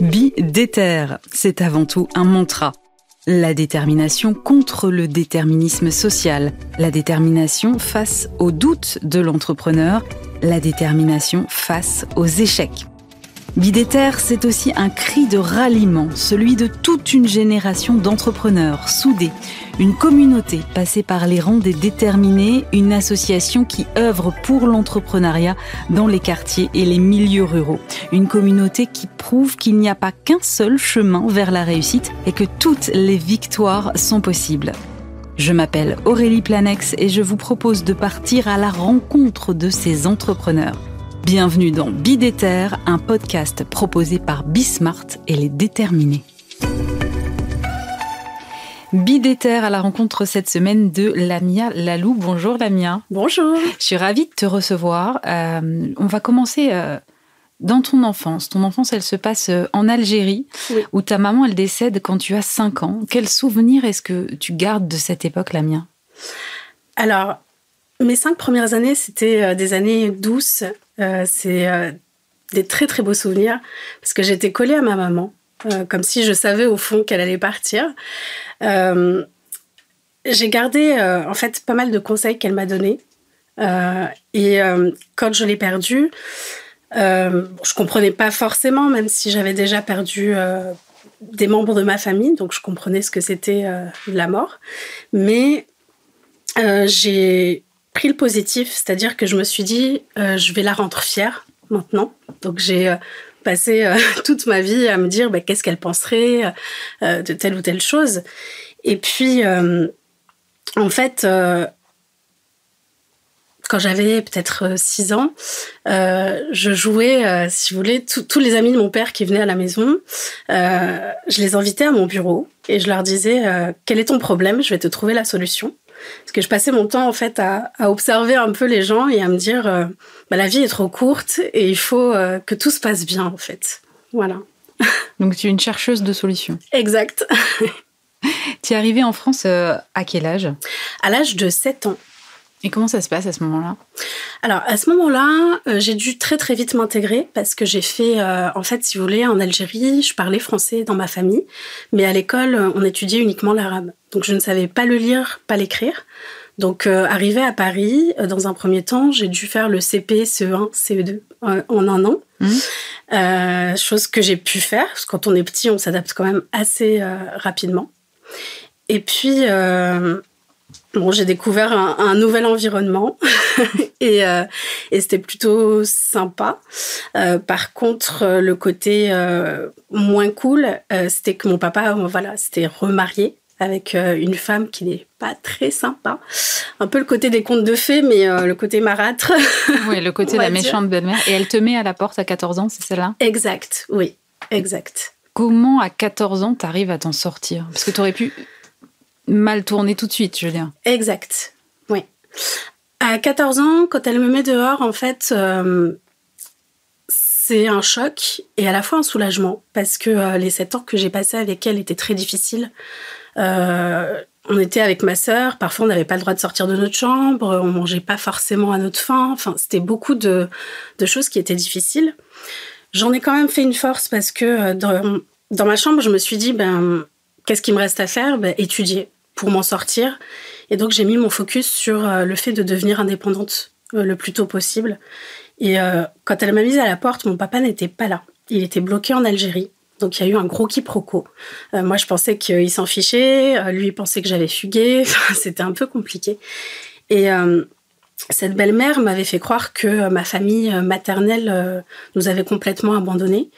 Bi déter, c'est avant tout un mantra. La détermination contre le déterminisme social, la détermination face aux doutes de l'entrepreneur, la détermination face aux échecs. Bidéter, c'est aussi un cri de ralliement, celui de toute une génération d'entrepreneurs soudés, une communauté passée par les rangs des déterminés, une association qui œuvre pour l'entrepreneuriat dans les quartiers et les milieux ruraux, une communauté qui prouve qu'il n'y a pas qu'un seul chemin vers la réussite et que toutes les victoires sont possibles. Je m'appelle Aurélie Planex et je vous propose de partir à la rencontre de ces entrepreneurs. Bienvenue dans Bidéter, un podcast proposé par Bismart et les déterminés. Bidéter à la rencontre cette semaine de Lamia Lalou. Bonjour Lamia. Bonjour. Je suis ravie de te recevoir. Euh, on va commencer euh, dans ton enfance. Ton enfance, elle se passe euh, en Algérie, où ta maman, elle décède quand tu as 5 ans. Quel souvenir est-ce que tu gardes de cette époque, Lamia? Alors, mes cinq premières années, c'était des années douces, euh, c'est euh, des très très beaux souvenirs parce que j'étais collée à ma maman, euh, comme si je savais au fond qu'elle allait partir. j'ai gardé en fait pas mal de conseils qu'elle m'a donnés. et quand je l'ai perdue, je comprenais pas forcément, même si j'avais déjà perdu des membres de ma famille, donc je comprenais ce que c'était la mort. Mais j'ai pris le positif, c'est-à-dire que je me suis dit, euh, je vais la rendre fière maintenant. Donc j'ai euh, passé euh, toute ma vie à me dire bah, qu'est-ce qu'elle penserait de telle ou telle chose. Et puis, en fait, quand j'avais peut-être 6 ans, je jouais, si vous voulez, tous les amis de mon père qui venaient à la maison, je les invitais à mon bureau et je leur disais, quel est ton problème? Je vais te trouver la solution. Parce que je passais mon temps en fait à, observer un peu les gens et à me dire euh, bah, la vie est trop courte et il faut euh, que tout se passe bien en fait. Voilà. Donc tu es une chercheuse de solutions. Exact. tu es arrivée en France euh, à quel âge? À l'âge de 7 ans. Et comment ça se passe à ce moment-là? Alors à ce moment-là, euh, j'ai dû très très vite m'intégrer parce que j'ai fait, euh, en fait, si vous voulez, en Algérie, je parlais français dans ma famille, mais à l'école, on étudiait uniquement l'arabe. Donc je ne savais pas le lire, pas l'écrire. Donc euh, arrivé à Paris, dans un premier temps, j'ai dû faire le CP, CE1, CE2 en un an. Mmh. chose que j'ai pu faire, parce que quand on est petit, on s'adapte quand même assez rapidement. Et puis, Bon, j'ai découvert un, nouvel environnement et, euh, et c'était plutôt sympa. Euh, par contre, euh, le côté moins cool, c'était que mon papa, voilà, c'était remarié avec une femme qui n'est pas très sympa. Un peu le côté des contes de fées, mais le côté marâtre. Oui, le côté de la méchante belle-mère. Et elle te met à la porte à 14 ans, c'est celle-là? Exact, oui, exact. Comment à 14 ans t'arrives à t'en sortir? Parce que tu aurais pu mal tourné tout de suite, dire. Exact, oui. À 14 ans, quand elle me met dehors, en fait, euh, c'est un choc et à la fois un soulagement parce que euh, les 7 ans que j'ai passés avec elle étaient très difficiles. Euh, on était avec ma sœur, parfois on n'avait pas le droit de sortir de notre chambre, on mangeait pas forcément à notre faim, enfin c'était beaucoup de, choses qui étaient difficiles. J'en ai quand même fait une force parce que dans, dans ma chambre, je me suis dit, ben, qu'est-ce qui me reste à faire? Ben, Étudier pour m'en sortir. Et donc j'ai mis mon focus sur euh, le fait de devenir indépendante euh, le plus tôt possible. Et euh, quand elle m'a mise à la porte, mon papa n'était pas là. Il était bloqué en Algérie. Donc il y a eu un gros quiproquo. moi je pensais qu'il s'en fichait, lui il pensait que j'avais fugué. C'était un peu compliqué. Et cette belle-mère m'avait fait croire que ma famille maternelle nous avait complètement abandonnés.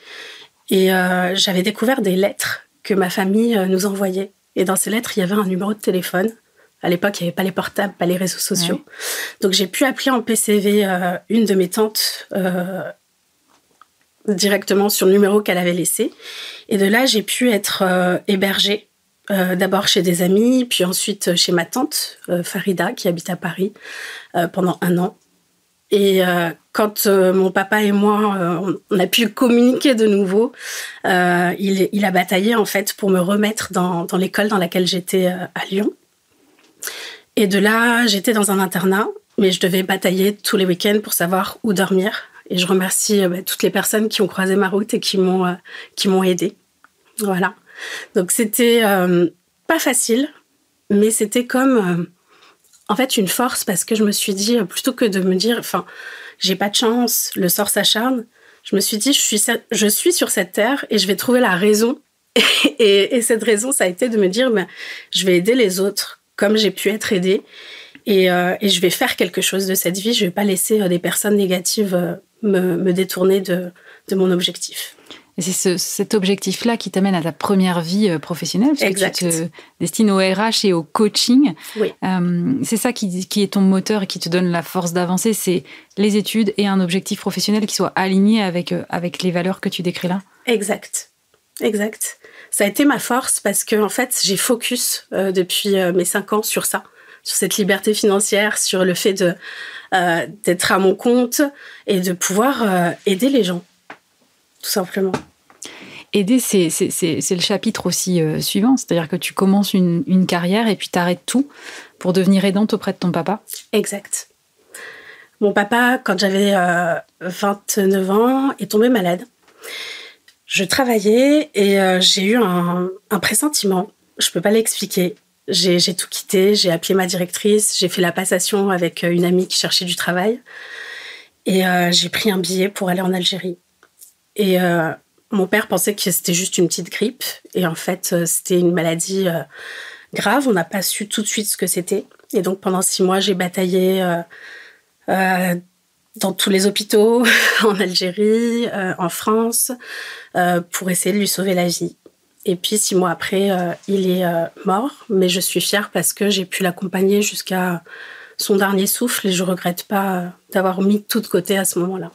Et j'avais découvert des lettres que ma famille nous envoyait et dans ces lettres, il y avait un numéro de téléphone. À l'époque, il n'y avait pas les portables, pas les réseaux sociaux. Donc j'ai pu appeler en PCV euh, une de mes tantes euh, directement sur le numéro qu'elle avait laissé. Et de là, j'ai pu être euh, hébergée d'abord chez des amis, puis ensuite chez ma tante Farida qui habite à Paris pendant un an. Et euh, quand euh, mon papa et moi, euh, on, a pu communiquer de nouveau, il, il, a bataillé en fait pour me remettre dans, dans l'école dans laquelle j'étais à Lyon. Et de là, j'étais dans un internat, mais je devais batailler tous les week-ends pour savoir où dormir. Et je remercie bah, toutes les personnes qui ont croisé ma route et qui m'ont m'ont aidé. Voilà. Donc c'était pas facile, mais c'était comme en fait une force parce que je me suis dit plutôt que de me dire, enfin, j'ai pas de chance, le sort s'acharne. Je me suis dit, je suis, je suis sur cette terre et je vais trouver la raison. et, cette raison, ça a été de me dire, ben, je vais aider les autres comme j'ai pu être aidée. Et, euh, et, je vais faire quelque chose de cette vie. Je vais pas laisser euh, des personnes négatives euh, me, me détourner de, de mon objectif. Et c'est cet objectif-là qui t'amène à ta première vie euh, professionnelle, parce exact. que tu te destines au RH et au coaching. Oui. Euh, c'est ça qui, qui, est ton moteur et qui te donne la force d'avancer, c'est les études et un objectif professionnel qui soit aligné avec, euh, avec les valeurs que tu décris là. Exact, exact. Ça a été ma force parce que en fait, j'ai focus depuis mes cinq ans sur ça, sur cette liberté financière, sur le fait de d'être à mon compte et de pouvoir aider les gens tout simplement. Aider, c'est le chapitre aussi euh, suivant, c'est-à-dire que tu commences une, carrière et puis tu arrêtes tout pour devenir aidante auprès de ton papa. Exact. Mon papa, quand j'avais 29 euh, ans, est tombé malade. Je travaillais et euh, j'ai eu un, un, pressentiment. Je peux pas l'expliquer. J'ai tout quitté, j'ai appelé ma directrice, j'ai fait la passation avec une amie qui cherchait du travail et j'ai pris un billet pour aller en Algérie. Et euh, mon père pensait que c'était juste une petite grippe. Et en fait, euh, c'était une maladie euh, grave. On n'a pas su tout de suite ce que c'était. Et donc, pendant six mois, j'ai bataillé dans tous les hôpitaux, en Algérie, en France, pour essayer de lui sauver la vie. Et puis, six mois après, il est mort. Mais je suis fière parce que j'ai pu l'accompagner jusqu'à son dernier souffle et je regrette pas d'avoir mis tout de côté à ce moment-là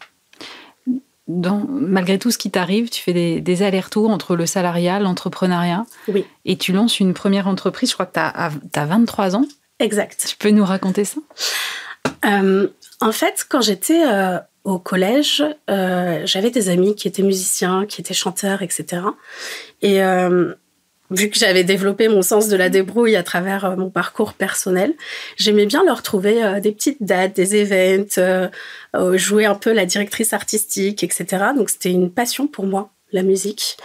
malgré tout ce qui t'arrive, tu fais des, allers-retours entre le salariat, l'entrepreneuriat. Oui. Et tu lances une première entreprise, je crois que tu as, 23 ans. Exact. Tu peux nous raconter ça? Euh, En fait, quand j'étais euh, au collège, euh, j'avais des amis qui étaient musiciens, qui étaient chanteurs, etc. Et vu que j'avais développé mon sens de la débrouille à travers euh, mon parcours personnel, j'aimais bien leur trouver euh, des petites dates, des événements, euh, jouer un peu la directrice artistique, etc. Donc c'était une passion pour moi, la musique.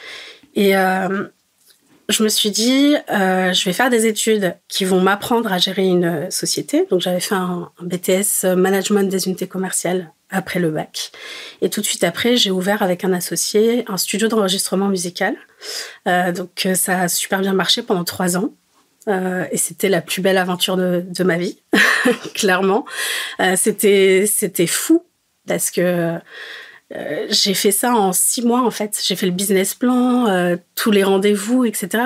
Et je me suis dit, je vais faire des études qui vont m'apprendre à gérer une société. Donc j'avais fait un BTS Management des unités commerciales après le bac. Et tout de suite après, j'ai ouvert avec un associé un studio d'enregistrement musical. Euh, donc euh, ça a super bien marché pendant trois ans. Euh, et c'était la plus belle aventure de, ma vie, clairement. C'était fou parce que j'ai fait ça en six mois en fait. J'ai fait le business plan, tous les rendez-vous, etc.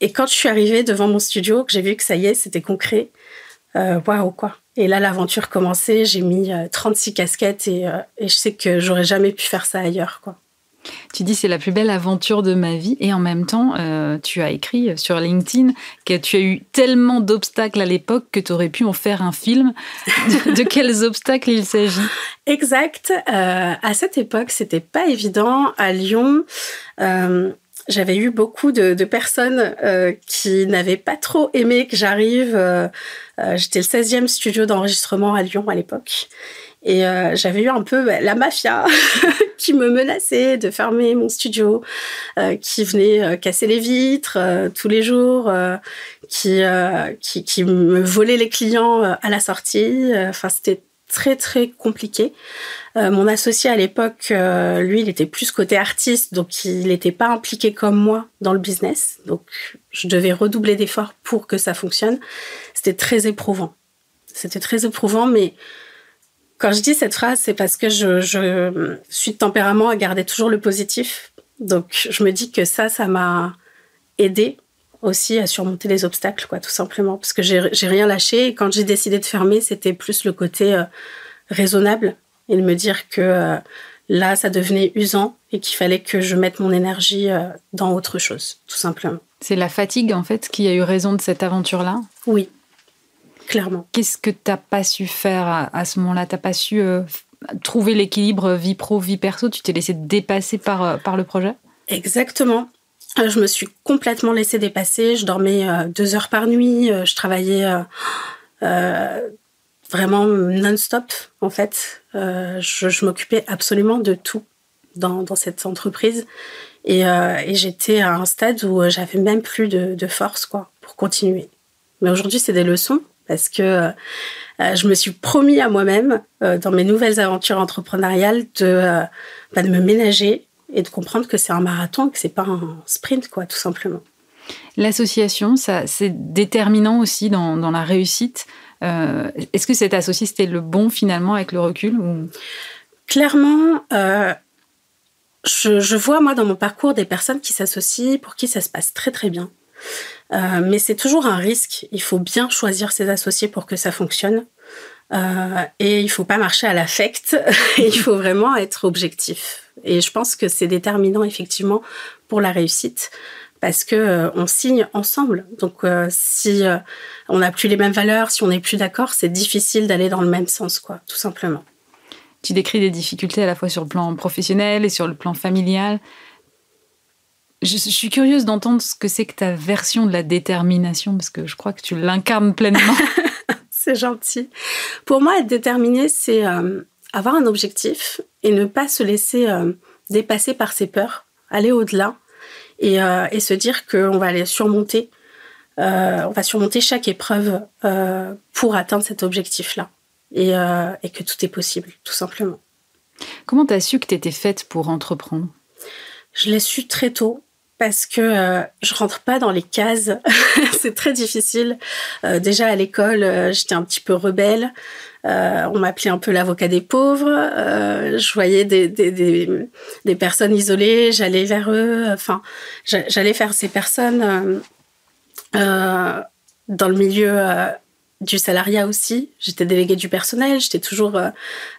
et quand je suis arrivée devant mon studio, que j'ai vu que ça y est, c'était concret, waouh quoi. Et là, l'aventure commençait. J'ai mis 36 casquettes et, et, je sais que j'aurais jamais pu faire ça ailleurs, quoi. Tu dis c'est la plus belle aventure de ma vie et en même temps, euh, tu as écrit sur LinkedIn que tu as eu tellement d'obstacles à l'époque que tu aurais pu en faire un film. de, quels obstacles il s'agit? Exact. Euh, à cette époque, c'était pas évident. À Lyon, euh, j'avais eu beaucoup de, de personnes qui n'avaient pas trop aimé que j'arrive. J'étais le 16e studio d'enregistrement à Lyon à l'époque. Et euh, j'avais eu un peu bah, la mafia qui me menaçait de fermer mon studio, euh, qui venait euh, casser les vitres tous les jours, qui, qui, qui me volait les clients à la sortie. Enfin, c'était très très compliqué. mon associé à l'époque, lui, il était plus côté artiste, donc il n'était pas impliqué comme moi dans le business. Donc je devais redoubler d'efforts pour que ça fonctionne. C'était très éprouvant. C'était très éprouvant, mais quand je dis cette phrase, c'est parce que je, je, suis de tempérament à garder toujours le positif. Donc, je me dis que ça, ça m'a aidé aussi à surmonter les obstacles, quoi, tout simplement. Parce que j'ai rien lâché. Et quand j'ai décidé de fermer, c'était plus le côté euh, raisonnable et de me dire que euh, là, ça devenait usant et qu'il fallait que je mette mon énergie euh, dans autre chose, tout simplement. C'est la fatigue, en fait, qui a eu raison de cette aventure-là? Oui, clairement. Qu'est-ce que tu n'as pas su faire à, ce moment-là? Tu n'as pas su trouver l'équilibre vie pro, vie perso? Tu t'es laissé dépasser par, par le projet? Exactement. Euh, je me suis complètement laissée dépasser. Je dormais deux heures par nuit. Je travaillais vraiment non-stop en fait. je, m'occupais absolument de tout dans, cette entreprise et, j'étais à un stade où j'avais même plus de, de, force quoi pour continuer. Mais aujourd'hui, c'est des leçons parce que euh, je me suis promis à moi-même, euh, dans mes nouvelles aventures entrepreneuriales, de, euh, bah, de me ménager et de comprendre que c'est un marathon, que c'est pas un sprint, quoi, tout simplement. L'association, ça, c'est déterminant aussi dans, dans la réussite. Est-ce que cet associé, c'était le bon finalement avec le recul ou... Clairement, je, je, vois moi dans mon parcours des personnes qui s'associent pour qui ça se passe très très bien. Euh, mais c'est toujours un risque. Il faut bien choisir ses associés pour que ça fonctionne. Euh, et il faut pas marcher à l'affect. il faut vraiment être objectif. Et je pense que c'est déterminant effectivement pour la réussite parce que euh, on signe ensemble. Donc si on n'a plus les mêmes valeurs, si on n'est plus d'accord, c'est difficile d'aller dans le même sens, quoi, tout simplement. Tu décris des difficultés à la fois sur le plan professionnel et sur le plan familial. Je, suis curieuse d'entendre ce que c'est que ta version de la détermination, parce que je crois que tu l'incarnes pleinement. c'est gentil. Pour moi, être déterminé, c'est euh, avoir un objectif et ne pas se laisser euh, dépasser par ses peurs, aller au-delà et, euh, et, se dire qu'on va aller surmonter, on va surmonter chaque épreuve pour atteindre cet objectif-là. Et, et que tout est possible, tout simplement. Comment tu as su que tu étais faite pour entreprendre? Je l'ai su très tôt parce que euh, je rentre pas dans les cases. c'est très difficile. Euh, déjà à l'école, euh, j'étais un petit peu rebelle. on m'appelait un peu l'avocat des pauvres. je voyais des, des, des, des, personnes isolées, j'allais vers eux. Enfin, j'allais faire ces personnes dans le milieu du salariat aussi. J'étais déléguée du personnel. J'étais toujours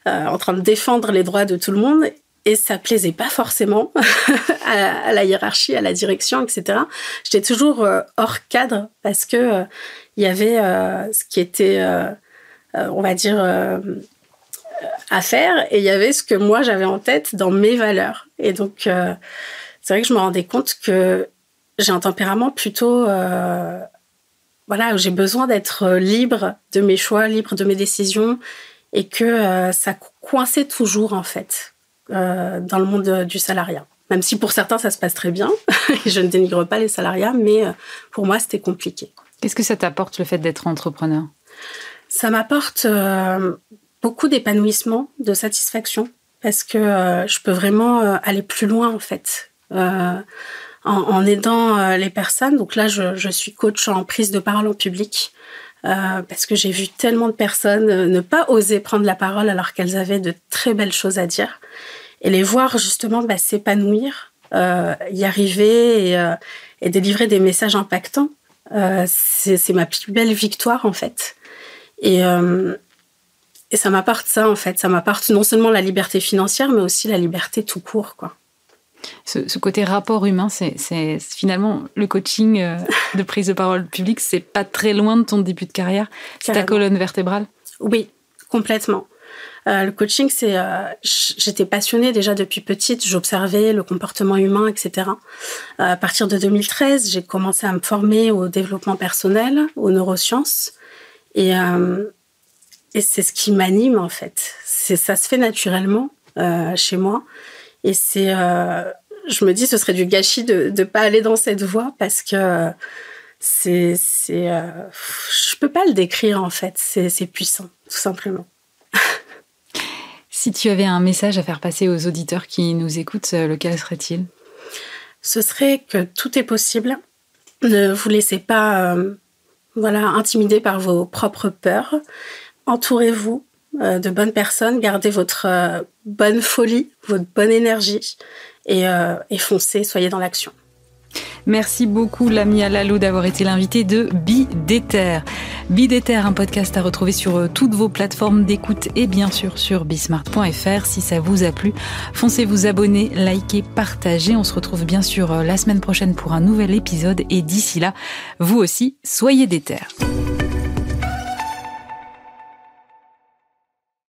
en train de défendre les droits de tout le monde et ça plaisait pas forcément à, la hiérarchie, à la direction, etc. J'étais toujours euh, hors cadre parce que euh, il y avait euh, ce qui était, on va dire, à faire et il y avait ce que moi j'avais en tête dans mes valeurs. Et donc, c'est vrai que je me rendais compte que j'ai un tempérament plutôt voilà, j'ai besoin d'être libre de mes choix, libre de mes décisions, et que ça coinçait toujours en fait. Euh, dans le monde du salariat. Même si pour certains ça se passe très bien, je ne dénigre pas les salariats, mais euh, pour moi c'était compliqué. Qu'est-ce que ça t'apporte le fait d'être entrepreneur? Ça m'apporte euh, beaucoup d'épanouissement, de satisfaction, parce que je peux vraiment aller plus loin en fait. En, aidant les personnes. Donc là, je, je, suis coach en prise de parole en public. Parce que j'ai vu tellement de personnes ne pas oser prendre la parole alors qu'elles avaient de très belles choses à dire et les voir justement bah, s'épanouir, euh, y arriver et, euh, délivrer des messages impactants, euh, c'est ma plus belle victoire en fait. Et, euh, et ça m'apporte ça en fait, ça m'apporte non seulement la liberté financière, mais aussi la liberté tout court quoi. Ce, ce côté rapport humain, c'est finalement le coaching euh, de prise de parole publique, c'est pas très loin de ton début de carrière. C'est ta colonne vertébrale. Oui, complètement. Euh, le coaching, c'est, euh, j'étais passionnée déjà depuis petite. J'observais le comportement humain, etc. Euh, à partir de 2013, j'ai commencé à me former au développement personnel, aux neurosciences, et, et c'est ce qui m'anime en fait. Ça se fait naturellement chez moi, et c'est, je me dis, ce serait du gâchis de ne pas aller dans cette voie parce que c'est, c'est, je peux pas le décrire en fait. C'est, c'est puissant, tout simplement. Si tu avais un message à faire passer aux auditeurs qui nous écoutent, euh, lequel serait-il? Ce serait que tout est possible. Ne vous laissez pas euh, voilà, intimider par vos propres peurs. Entourez-vous euh, de bonnes personnes, gardez votre bonne folie, votre bonne énergie et, et foncez, soyez dans l'action. Merci beaucoup Lamia Lalou d'avoir été l'invité de Bidéter. Bidéter, un podcast à retrouver sur euh, toutes vos plateformes d'écoute et bien sûr sur bismart.fr. Si ça vous a plu, foncez vous abonner, likez, partagez. On se retrouve bien sûr euh, la semaine prochaine pour un nouvel épisode et d'ici là, vous aussi, soyez déter.